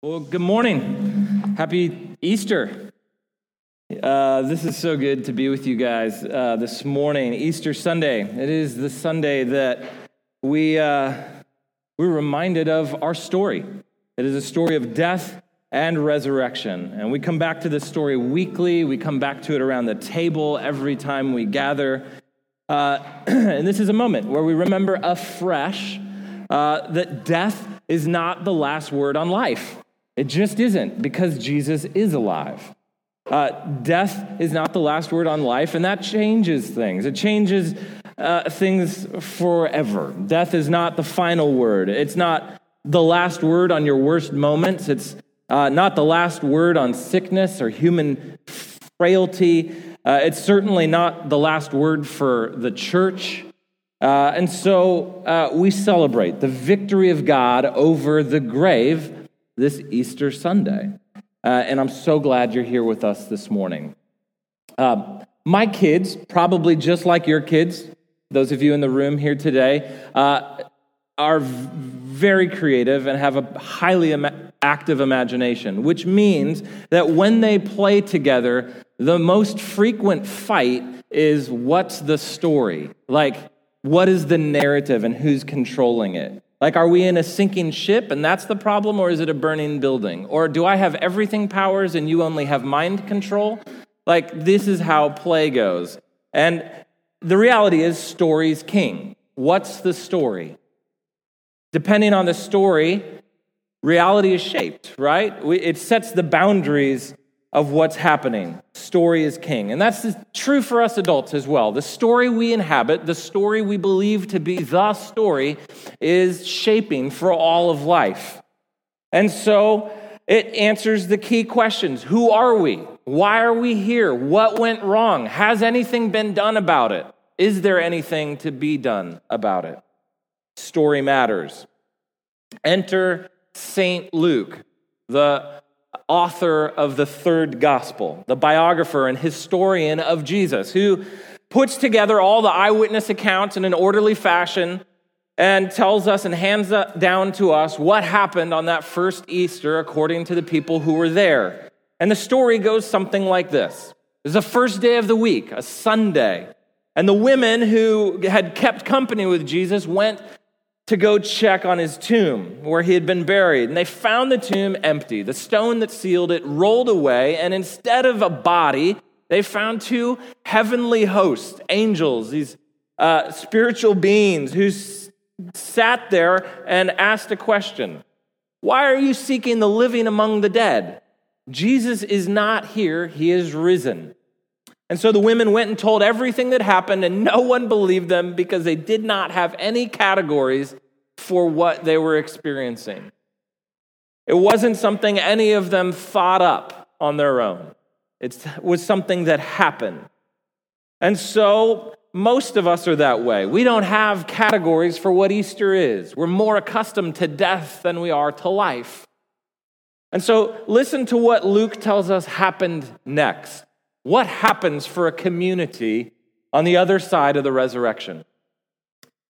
Well, good morning. Happy Easter. Uh, this is so good to be with you guys uh, this morning, Easter Sunday. It is the Sunday that we, uh, we're reminded of our story. It is a story of death and resurrection. And we come back to this story weekly. We come back to it around the table every time we gather. Uh, and this is a moment where we remember afresh uh, that death is not the last word on life. It just isn't because Jesus is alive. Uh, death is not the last word on life, and that changes things. It changes uh, things forever. Death is not the final word. It's not the last word on your worst moments. It's uh, not the last word on sickness or human frailty. Uh, it's certainly not the last word for the church. Uh, and so uh, we celebrate the victory of God over the grave this Easter Sunday. Uh, and I'm so glad you're here with us this morning. Uh, my kids, probably just like your kids, those of you in the room here today, uh, are very creative and have a highly Im- active imagination, which means that when they play together, the most frequent fight is what's the story? Like, what is the narrative and who's controlling it? Like, are we in a sinking ship and that's the problem, or is it a burning building? Or do I have everything powers and you only have mind control? Like, this is how play goes. And the reality is, story's king. What's the story? Depending on the story, reality is shaped, right? It sets the boundaries of what's happening. Story is king. And that's true for us adults as well. The story we inhabit, the story we believe to be the story, is shaping for all of life. And so it answers the key questions Who are we? Why are we here? What went wrong? Has anything been done about it? Is there anything to be done about it? Story matters. Enter St. Luke, the author of the third gospel, the biographer and historian of Jesus, who puts together all the eyewitness accounts in an orderly fashion and tells us and hands down to us what happened on that first Easter according to the people who were there. And the story goes something like this It was the first day of the week, a Sunday. And the women who had kept company with Jesus went to go check on his tomb where he had been buried. And they found the tomb empty. The stone that sealed it rolled away, and instead of a body, they found two heavenly hosts, angels, these uh, spiritual beings who s- sat there and asked a question Why are you seeking the living among the dead? Jesus is not here, he is risen. And so the women went and told everything that happened, and no one believed them because they did not have any categories for what they were experiencing. It wasn't something any of them thought up on their own, it was something that happened. And so most of us are that way. We don't have categories for what Easter is. We're more accustomed to death than we are to life. And so listen to what Luke tells us happened next. What happens for a community on the other side of the resurrection?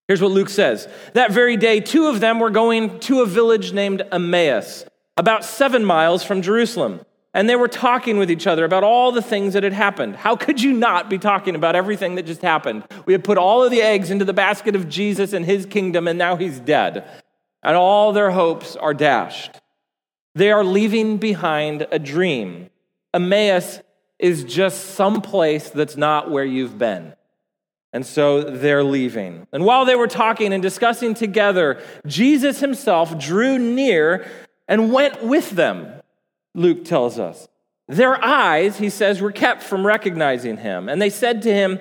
Here's what Luke says That very day, two of them were going to a village named Emmaus, about seven miles from Jerusalem. And they were talking with each other about all the things that had happened. How could you not be talking about everything that just happened? We had put all of the eggs into the basket of Jesus and his kingdom, and now he's dead. And all their hopes are dashed. They are leaving behind a dream. Emmaus is just some place that's not where you've been. And so they're leaving. And while they were talking and discussing together, Jesus himself drew near and went with them, Luke tells us. Their eyes, he says, were kept from recognizing him. And they said to him,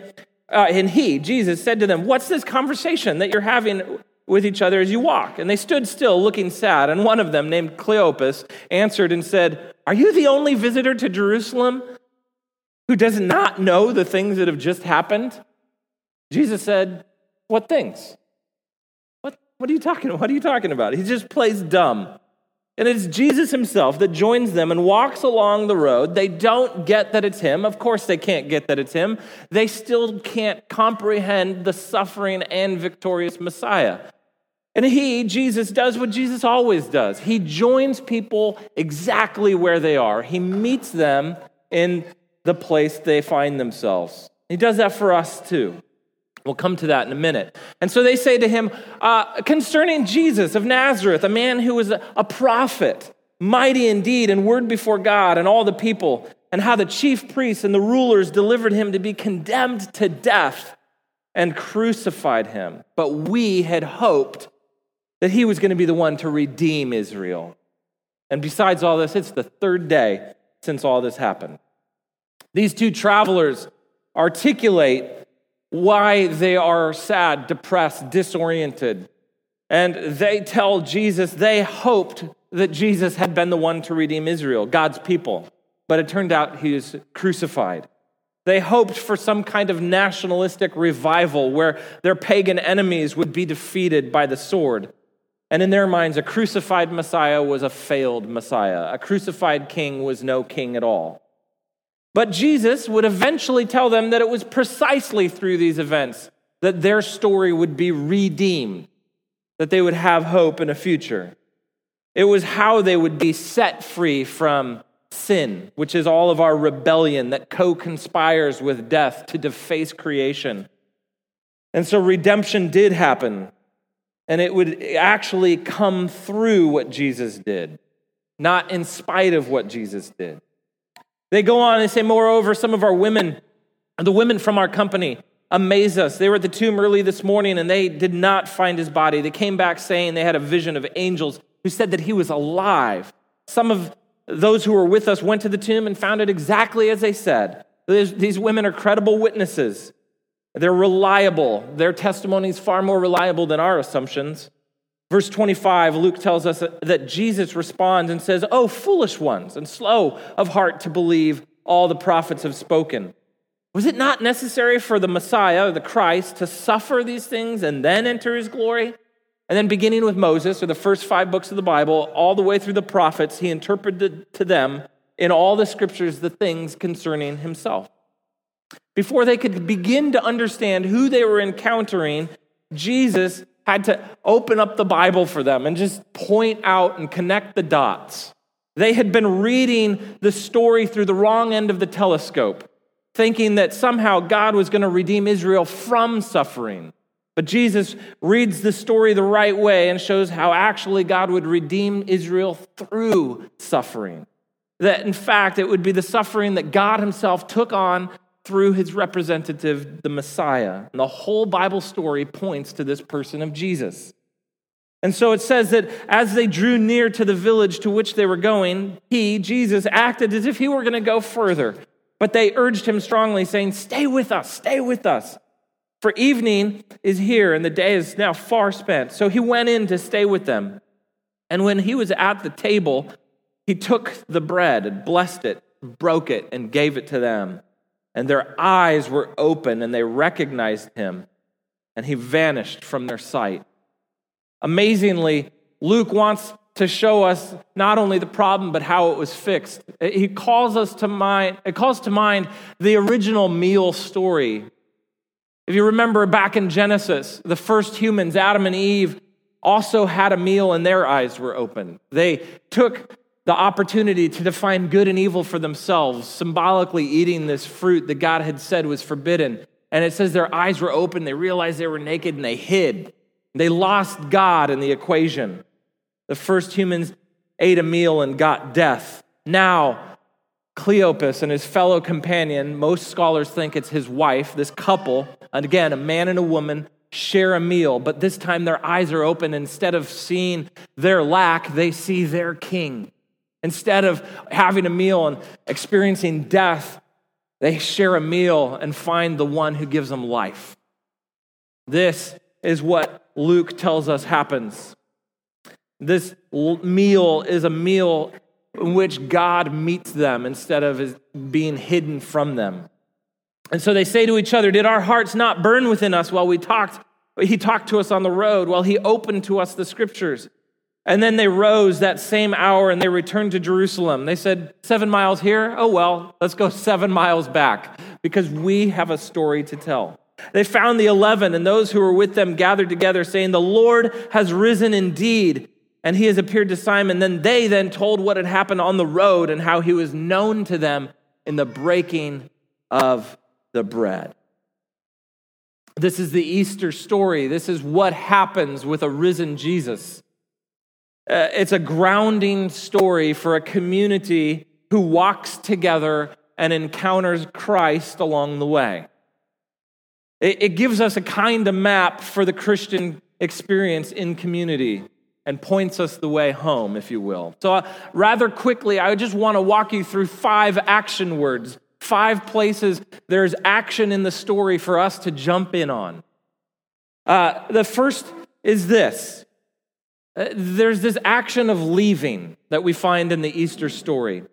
uh, and he, Jesus, said to them, What's this conversation that you're having with each other as you walk? And they stood still, looking sad. And one of them, named Cleopas, answered and said, Are you the only visitor to Jerusalem who does not know the things that have just happened? Jesus said, What things? What, what are you talking What are you talking about? He just plays dumb. And it's Jesus himself that joins them and walks along the road. They don't get that it's him. Of course, they can't get that it's him. They still can't comprehend the suffering and victorious Messiah. And he, Jesus, does what Jesus always does. He joins people exactly where they are. He meets them in the place they find themselves. He does that for us too. We'll come to that in a minute. And so they say to him, uh, concerning Jesus of Nazareth, a man who was a, a prophet, mighty indeed and word before God and all the people, and how the chief priests and the rulers delivered him to be condemned to death and crucified him. But we had hoped that he was going to be the one to redeem Israel. And besides all this, it's the third day since all this happened. These two travelers articulate why they are sad, depressed, disoriented. And they tell Jesus they hoped that Jesus had been the one to redeem Israel, God's people. But it turned out he was crucified. They hoped for some kind of nationalistic revival where their pagan enemies would be defeated by the sword. And in their minds, a crucified Messiah was a failed Messiah. A crucified king was no king at all. But Jesus would eventually tell them that it was precisely through these events that their story would be redeemed, that they would have hope in a future. It was how they would be set free from sin, which is all of our rebellion that co conspires with death to deface creation. And so redemption did happen and it would actually come through what Jesus did, not in spite of what Jesus did. They go on and say, Moreover, some of our women, the women from our company, amaze us. They were at the tomb early this morning and they did not find his body. They came back saying they had a vision of angels who said that he was alive. Some of those who were with us went to the tomb and found it exactly as they said. These women are credible witnesses. They're reliable. Their testimony is far more reliable than our assumptions. Verse 25, Luke tells us that Jesus responds and says, Oh, foolish ones, and slow of heart to believe all the prophets have spoken. Was it not necessary for the Messiah, the Christ, to suffer these things and then enter his glory? And then, beginning with Moses, or the first five books of the Bible, all the way through the prophets, he interpreted to them in all the scriptures the things concerning himself. Before they could begin to understand who they were encountering, Jesus had to open up the Bible for them and just point out and connect the dots. They had been reading the story through the wrong end of the telescope, thinking that somehow God was going to redeem Israel from suffering. But Jesus reads the story the right way and shows how actually God would redeem Israel through suffering. That in fact, it would be the suffering that God Himself took on through his representative, the Messiah. And the whole Bible story points to this person of Jesus. And so it says that as they drew near to the village to which they were going, he, Jesus, acted as if he were going to go further. But they urged him strongly, saying, Stay with us, stay with us. For evening is here, and the day is now far spent. So he went in to stay with them. And when he was at the table, he took the bread and blessed it, broke it, and gave it to them and their eyes were open and they recognized him, and he vanished from their sight. Amazingly, Luke wants to show us not only the problem but how it was fixed. He calls us to mind, it calls to mind the original meal story. If you remember back in Genesis, the first humans, Adam and Eve, also had a meal and their eyes were open. They took the opportunity to define good and evil for themselves, symbolically eating this fruit that God had said was forbidden. And it says their eyes were open, they realized they were naked, and they hid. They lost God in the equation. The first humans ate a meal and got death. Now, Cleopas and his fellow companion, most scholars think it's his wife, this couple, and again, a man and a woman, share a meal, but this time their eyes are open. Instead of seeing their lack, they see their king. Instead of having a meal and experiencing death, they share a meal and find the one who gives them life. This is what Luke tells us happens. This meal is a meal in which God meets them instead of being hidden from them. And so they say to each other, Did our hearts not burn within us while we talked? He talked to us on the road, while he opened to us the scriptures. And then they rose that same hour and they returned to Jerusalem. They said, Seven miles here? Oh, well, let's go seven miles back because we have a story to tell. They found the eleven and those who were with them gathered together, saying, The Lord has risen indeed, and he has appeared to Simon. Then they then told what had happened on the road and how he was known to them in the breaking of the bread. This is the Easter story. This is what happens with a risen Jesus. Uh, it's a grounding story for a community who walks together and encounters Christ along the way. It, it gives us a kind of map for the Christian experience in community and points us the way home, if you will. So, uh, rather quickly, I just want to walk you through five action words five places there's action in the story for us to jump in on. Uh, the first is this uh, there's this action of leaving that we find in the Easter story.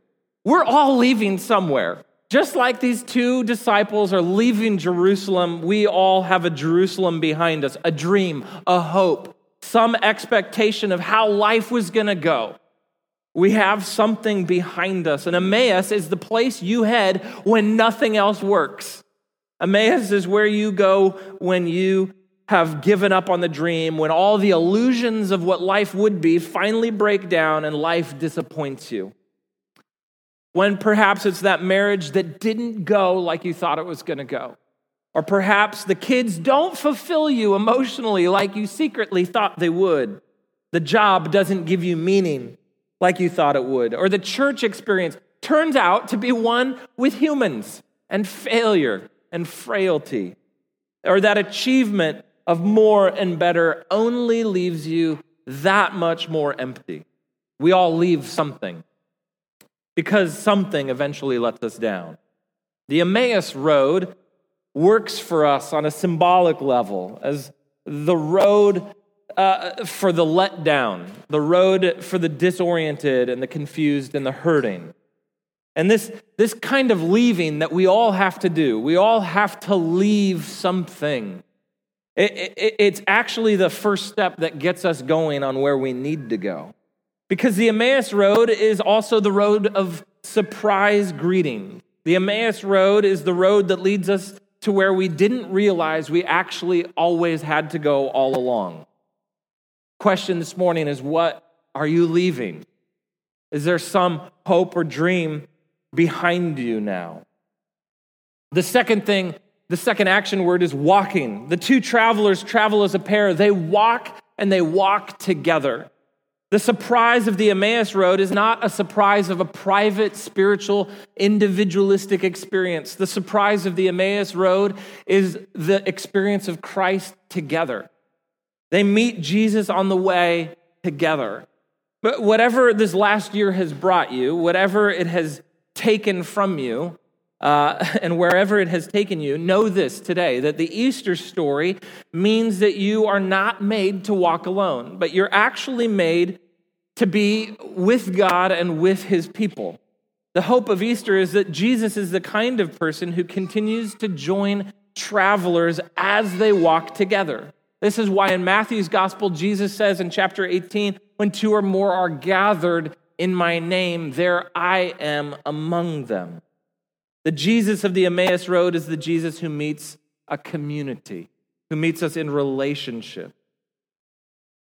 We're all leaving somewhere. Just like these two disciples are leaving Jerusalem, we all have a Jerusalem behind us, a dream, a hope, some expectation of how life was going to go. We have something behind us. And Emmaus is the place you head when nothing else works. Emmaus is where you go when you have given up on the dream, when all the illusions of what life would be finally break down and life disappoints you. When perhaps it's that marriage that didn't go like you thought it was going to go. Or perhaps the kids don't fulfill you emotionally like you secretly thought they would. The job doesn't give you meaning like you thought it would, or the church experience turns out to be one with humans and failure and frailty, or that achievement of more and better only leaves you that much more empty. We all leave something because something eventually lets us down. The Emmaus Road works for us on a symbolic level as the road uh, for the let down, the road for the disoriented and the confused and the hurting. And this, this kind of leaving that we all have to do, we all have to leave something. It, it, it's actually the first step that gets us going on where we need to go. Because the Emmaus Road is also the road of surprise greeting. The Emmaus Road is the road that leads us to where we didn't realize we actually always had to go all along question this morning is what are you leaving? Is there some hope or dream behind you now? The second thing, the second action word is walking. The two travelers travel as a pair. They walk and they walk together. The surprise of the Emmaus Road is not a surprise of a private, spiritual, individualistic experience. The surprise of the Emmaus Road is the experience of Christ together. They meet Jesus on the way together. But whatever this last year has brought you, whatever it has taken from you, uh, and wherever it has taken you, know this today that the Easter story means that you are not made to walk alone, but you're actually made to be with God and with his people. The hope of Easter is that Jesus is the kind of person who continues to join travelers as they walk together. This is why in Matthew's gospel, Jesus says in chapter 18, when two or more are gathered in my name, there I am among them. The Jesus of the Emmaus Road is the Jesus who meets a community, who meets us in relationship.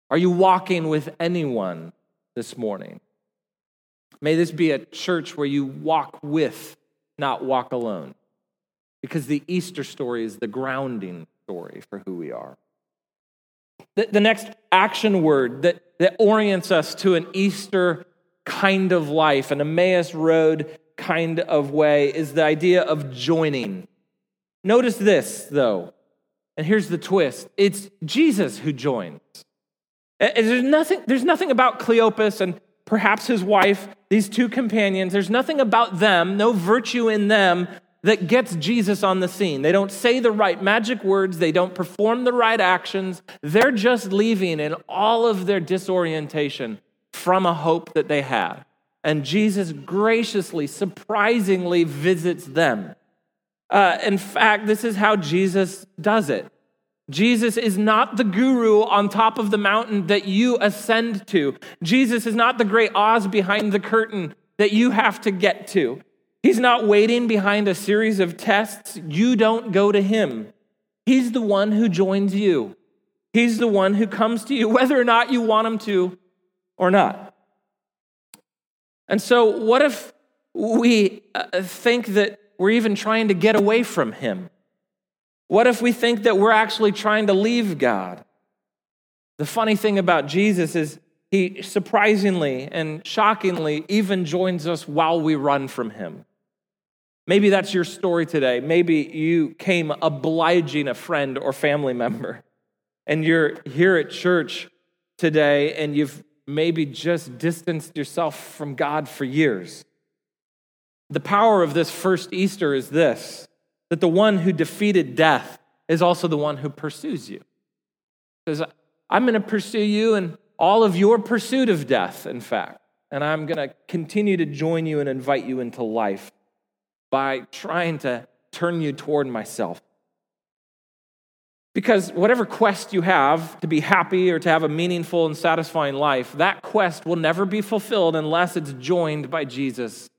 Are you walking with anyone this morning? May this be a church where you walk with, not walk alone. Because the Easter story is the grounding story for who we are. The, the next action word that, that orients us to an Easter kind of life, an Emmaus Road kind of way, is the idea of joining. Notice this, though, and here's the twist it's Jesus who joins. Uh, uh, there's nothing, there's nothing about Cleopas and perhaps his wife, these two companions, there's nothing about them, no virtue in them that gets Jesus on the scene. They don't say the right magic words, they don't perform the right actions. They're just leaving in all of their disorientation from a hope that they have. And Jesus graciously, surprisingly visits them. Uh, in fact, this is how Jesus does it. Jesus is not the guru on top of the mountain that you ascend to. Jesus is not the great Oz behind the curtain that you have to get to. He's not waiting behind a series of tests. You don't go to him. He's the one who joins you. He's the one who comes to you, whether or not you want him to or not. And so, what if we uh, think that we're even trying to get away from him? What if we think that we're actually trying to leave God? The funny thing about Jesus is he surprisingly and shockingly even joins us while we run from him. Maybe that's your story today. Maybe you came obliging a friend or family member, and you're here at church today and you've maybe just distanced yourself from God for years. The power of this first Easter is this that the one who defeated death is also the one who pursues you. Because I'm going to pursue you and all of your pursuit of death, in fact. And I'm going to continue to join you and invite you into life by trying to turn you toward myself. Because whatever quest you have to be happy or to have a meaningful and satisfying life, that quest will never be fulfilled unless it's joined by Jesus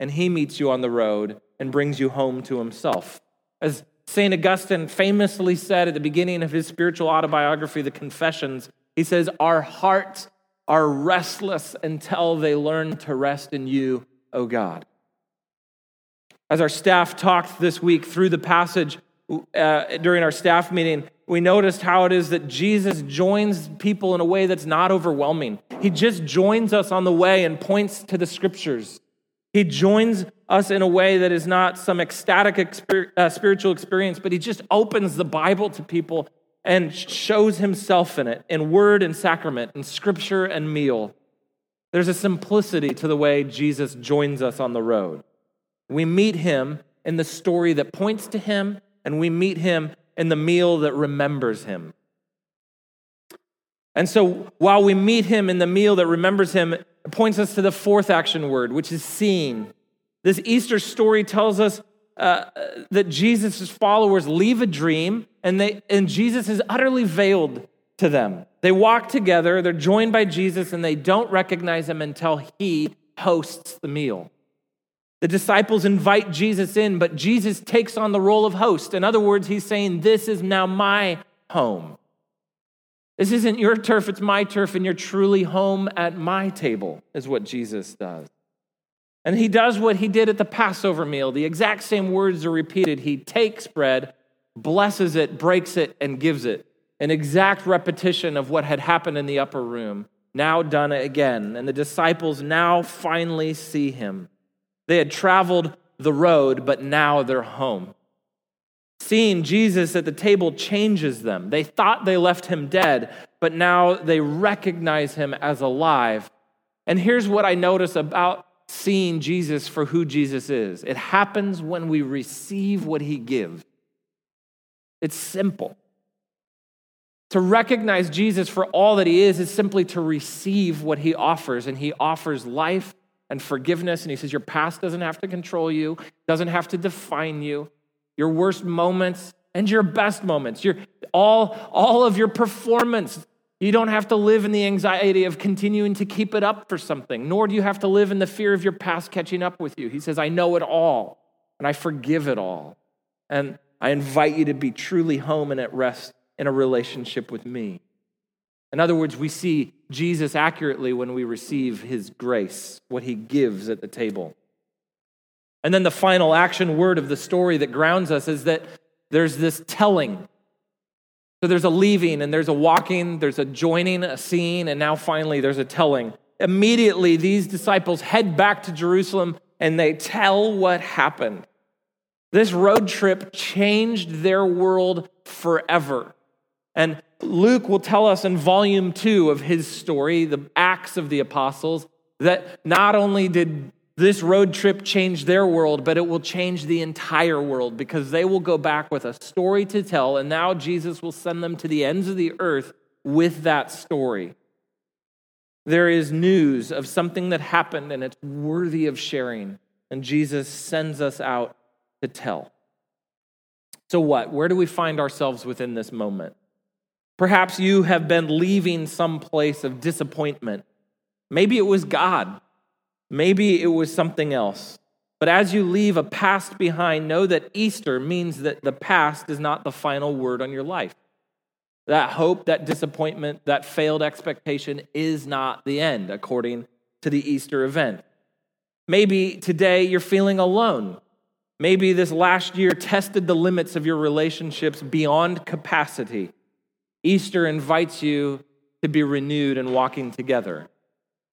and he meets you on the road and brings you home to himself. As St. Augustine famously said at the beginning of his spiritual autobiography, The Confessions, he says, Our hearts are restless until they learn to rest in you, O God. As our staff talked this week through the passage uh, during our staff meeting, we noticed how it is that Jesus joins people in a way that's not overwhelming. He just joins us on the way and points to the scriptures. He joins us in a way that is not some ecstatic exper- uh, spiritual experience, but he just opens the Bible to people and shows himself in it, in word and sacrament, in scripture and meal. There's a simplicity to the way Jesus joins us on the road. We meet him in the story that points to him, and we meet him in the meal that remembers him. And so while we meet him in the meal that remembers him, it points us to the fourth action word, which is seeing. This Easter story tells us uh, that Jesus' followers leave a dream and, they, and Jesus is utterly veiled to them. They walk together, they're joined by Jesus, and they don't recognize him until he hosts the meal. The disciples invite Jesus in, but Jesus takes on the role of host. In other words, he's saying, This is now my home. This isn't your turf, it's my turf, and you're truly home at my table, is what Jesus does. And he does what he did at the Passover meal. The exact same words are repeated. He takes bread, blesses it, breaks it, and gives it. An exact repetition of what had happened in the upper room, now done again. And the disciples now finally see him. They had traveled the road, but now they're home. Seeing Jesus at the table changes them. They thought they left him dead, but now they recognize him as alive. And here's what I notice about seeing Jesus for who Jesus is it happens when we receive what he gives. It's simple. To recognize Jesus for all that he is is simply to receive what he offers, and he offers life and forgiveness. And he says, Your past doesn't have to control you, doesn't have to define you your worst moments and your best moments, your, all, all of your performance. You don't have to live in the anxiety of continuing to keep it up for something, nor do you have to live in the fear of your past catching up with you. He says, I know it all, and I forgive it all. And I invite you to be truly home and at rest in a relationship with me. In other words, we see Jesus accurately when we receive his grace, what he gives at the table. And then the final action word of the story that grounds us is that there's this telling. So there's a leaving and there's a walking, there's a joining, a seeing, and now finally there's a telling. Immediately, these disciples head back to Jerusalem and they tell what happened. This road trip changed their world forever. And Luke will tell us in volume two of his story, the Acts of the Apostles, that not only did this road trip change their world, but it will change the entire world because they will go back with a story to tell, and now Jesus will send them to the ends of the earth with that story. There is news of something that happened, and it's worthy of sharing, and Jesus sends us out to tell. So, what? Where do we find ourselves within this moment? Perhaps you have been leaving some place of disappointment. Maybe it was God. Maybe it was something else. But as you leave a past behind, know that Easter means that the past is not the final word on your life. That hope, that disappointment, that failed expectation is not the end, according to the Easter event. Maybe today you're feeling alone. Maybe this last year tested the limits of your relationships beyond capacity. Easter invites you to be renewed and walking together,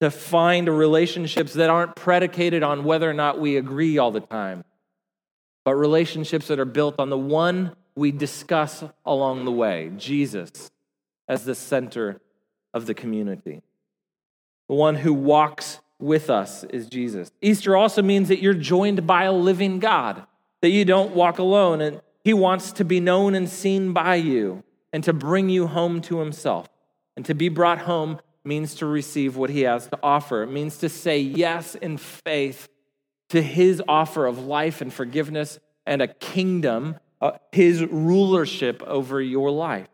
to find relationships that aren't predicated on whether or not we agree all the time, but relationships that are built on the one we discuss along the way Jesus as the center of the community. The one who walks with us is Jesus. Easter also means that you're joined by a living God, that you don't walk alone, and He wants to be known and seen by you and to bring you home to Himself. And to be brought home means to receive what He has to offer, it means to say yes in faith to His offer of life and forgiveness and a kingdom uh, his rulership over your life.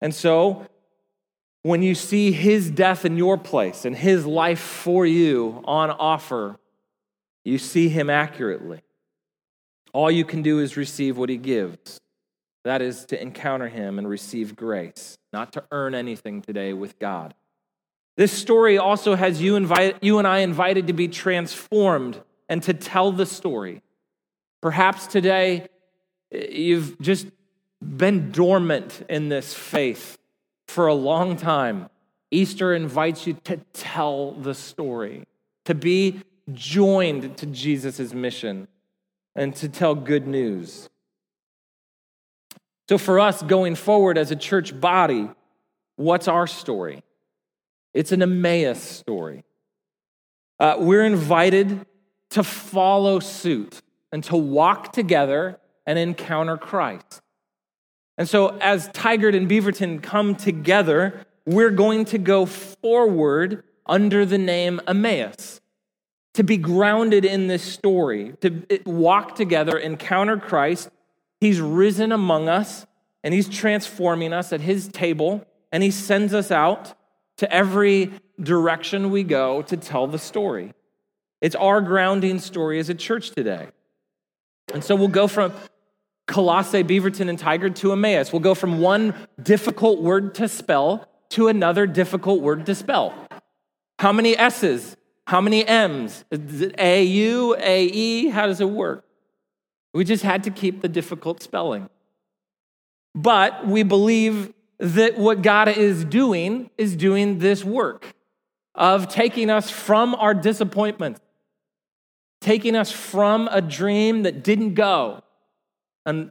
And so, when you see his death in your place and his life for you on offer, you see him accurately. All you can do is receive what he gives. That is to encounter him and receive grace, not to earn anything today with God. This story also has you, invite, you and I invited to be transformed and to tell the story. Perhaps today eh, you've just been dormant in this faith for a long time. Easter invites you to tell the story, to be joined to Jesus' mission, and to tell good news. So, for us going forward as a church body, what's our story? It's an Emmaus story. Uh, we're invited to follow suit and to walk together and encounter Christ. And so, as Tigard and Beaverton come together, we're going to go forward under the name Emmaus to be grounded in this story, to walk together, encounter Christ. He's risen among us and he's transforming us at his table, and he sends us out to every direction we go to tell the story. It's our grounding story as a church today. And so we'll go from Colossae, Beaverton, and Tigard to Emmaus. We'll go from one difficult word to spell to another difficult word to spell. How many S's? How many M's? Is it A U, A E? How does it work? We just had to keep the difficult spelling. But we believe that what God is doing is doing this work of taking us from our disappointments, taking us from a dream that didn't go, and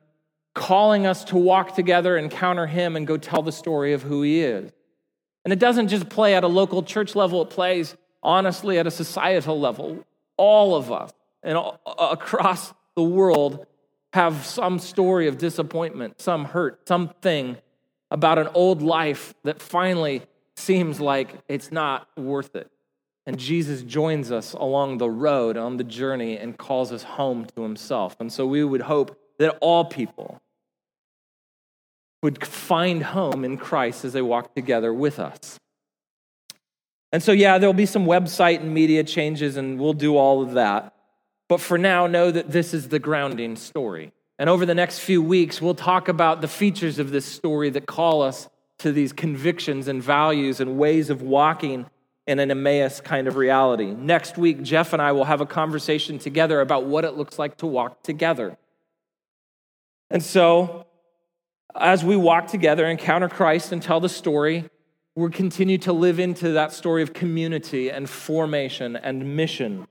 calling us to walk together, encounter Him, and go tell the story of who He is. And it doesn't just play at a local church level, it plays honestly at a societal level. All of us and across the world have some story of disappointment, some hurt, something about an old life that finally seems like it's not worth it. And Jesus joins us along the road on the journey and calls us home to himself. And so we would hope that all people would find home in Christ as they walk together with us. And so, yeah, there'll be some website and media changes, and we'll do all of that. But for now, know that this is the grounding story. And over the next few weeks, we'll talk about the features of this story that call us to these convictions and values and ways of walking in an Emmaus kind of reality. Next week, Jeff and I will have a conversation together about what it looks like to walk together. And so, as we walk together, encounter Christ, and tell the story, we'll continue to live into that story of community and formation and mission.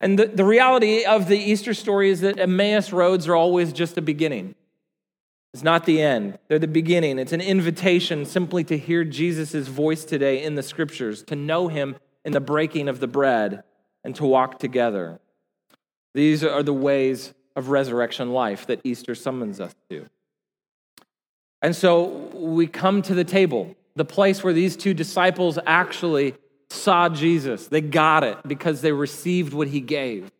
And the, the reality of the Easter story is that Emmaus roads are always just a beginning. It's not the end, they're the beginning. It's an invitation simply to hear Jesus' voice today in the scriptures, to know him in the breaking of the bread, and to walk together. These are the ways of resurrection life that Easter summons us to. And so we come to the table, the place where these two disciples actually saw Jesus. They got it because they received what he gave.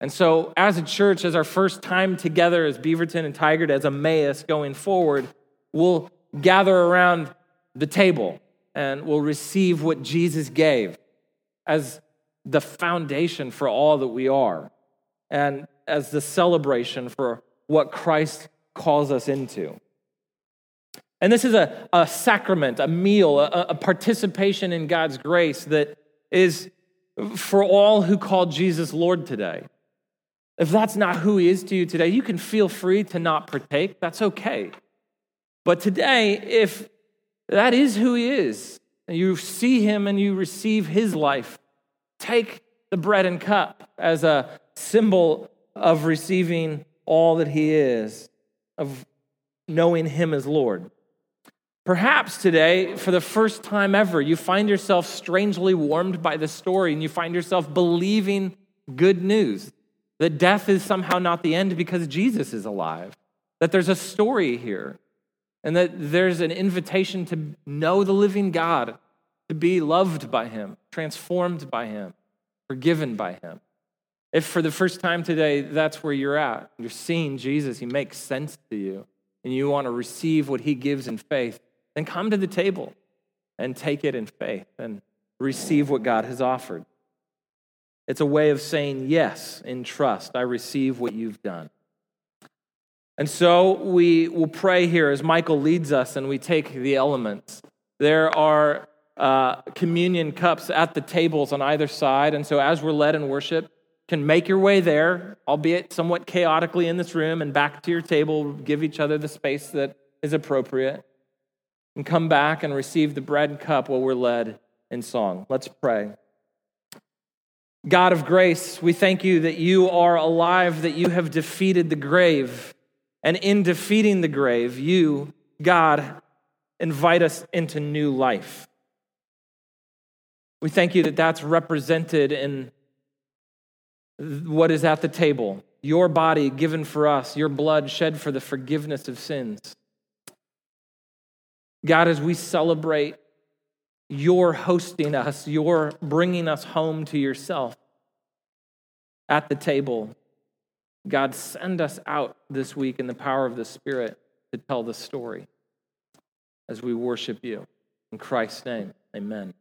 And so, as a church, as our first time together as Beaverton and Tigard, as Emmaus going forward, we'll gather around the table and we'll receive what Jesus gave. As the foundation for all that we are and as the celebration for what Christ calls us into. And this is a, a sacrament, a meal, a, a participation in God's grace that is for all who call Jesus Lord today. If that's not who he is to you today, you can feel free to not partake. That's okay. But today, if that is who he is, and you see him and you receive his life, take the bread and cup as a symbol of receiving all that he is, of knowing him as Lord. Perhaps today, for the first time ever, you find yourself strangely warmed by the story and you find yourself believing good news that death is somehow not the end because Jesus is alive, that there's a story here, and that there's an invitation to know the living God, to be loved by Him, transformed by Him, forgiven by Him. If for the first time today that's where you're at, you're seeing Jesus, He makes sense to you, and you want to receive what He gives in faith, then come to the table and take it in faith and receive what God has offered. It's a way of saying yes in trust. I receive what you've done. And so we will pray here as Michael leads us and we take the elements. There are uh, communion cups at the tables on either side. And so as we're led in worship, can make your way there, albeit somewhat chaotically in this room, and back to your table, give each other the space that is appropriate, and come back and receive the bread and cup while we're led in song. Let's pray. God of grace, we thank you that you are alive, that you have defeated the grave. And in defeating the grave, you, God, invite us into new life. We thank you that that's represented in what is at the table your body given for us, your blood shed for the forgiveness of sins. God, as we celebrate you're hosting us, you're bringing us home to yourself at the table. God, send us out this week in the power of the Spirit to tell the story as we worship you. In Christ's name, amen.